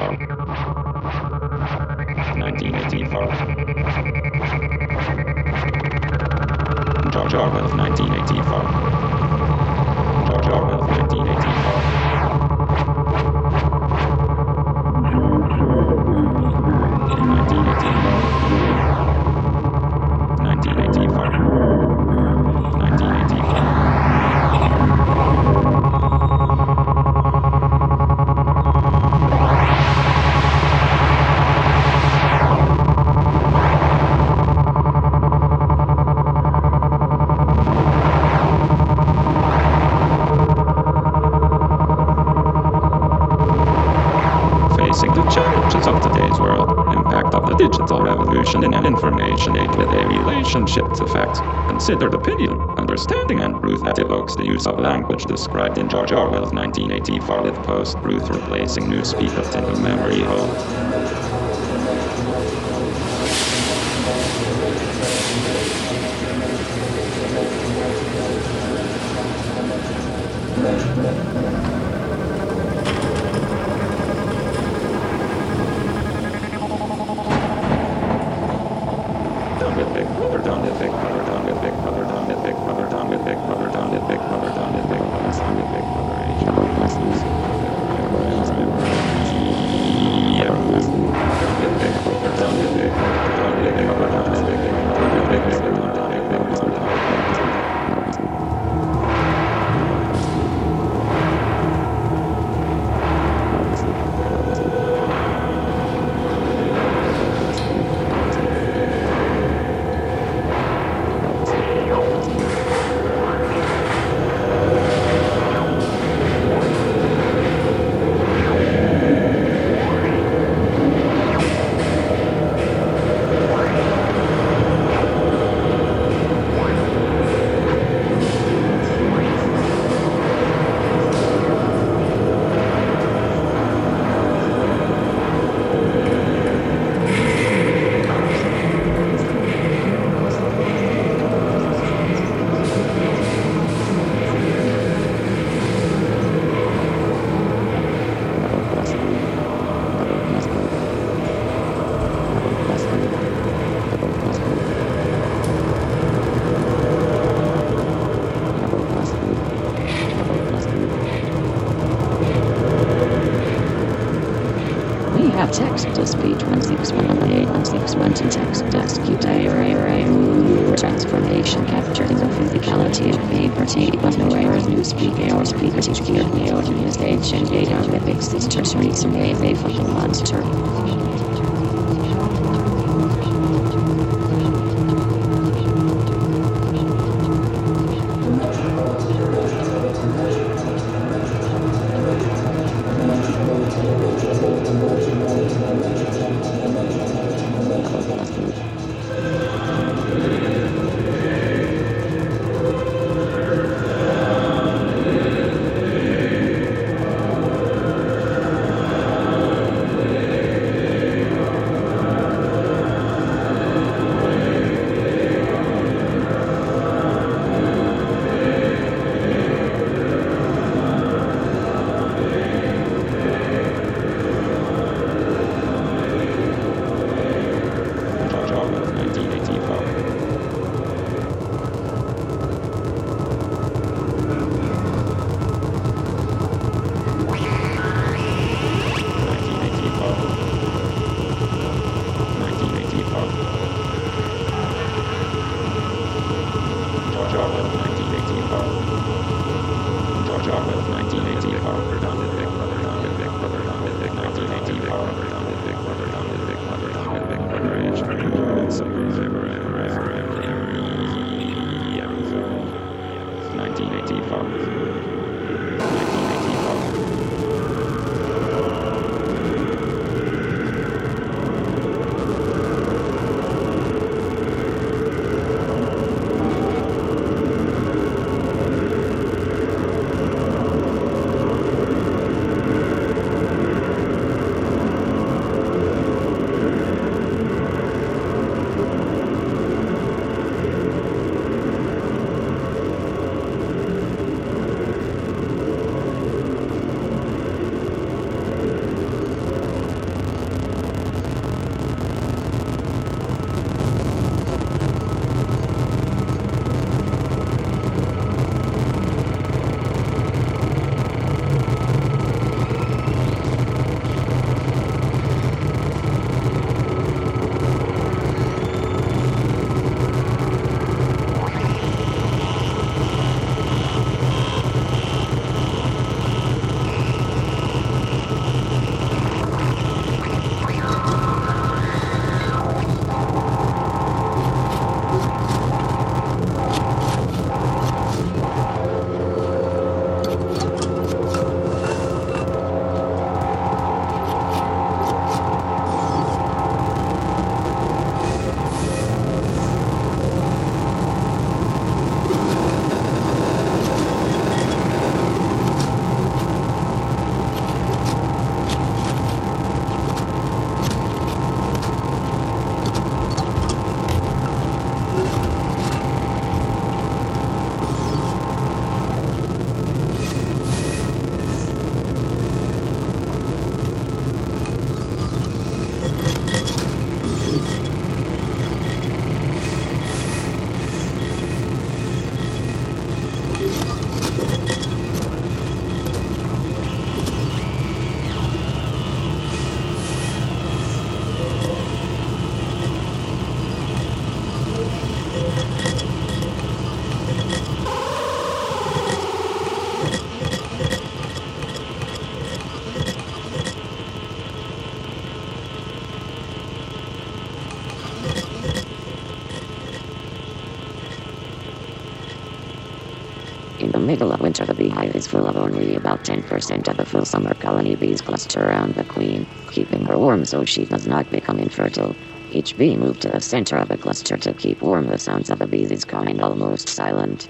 1984. Jar Jar was 1984. information and information aid with a relationship to facts. Considered opinion, understanding, and truth that evokes the use of language described in George Orwell's 1984 with post-truth replacing newspeak of memory hole. Yeah. Text to speech 1618 text desk diary transformation capturing the physicality of paper tape of no errors new speaker or speaker teach gear me out in the stage and data with big sisters reason monster In the middle of winter, the beehive is full of only about 10% of the full summer colony bees cluster around the queen, keeping her warm so she does not become infertile. Each bee moved to the center of the cluster to keep warm. The sounds of the bees is kind almost silent.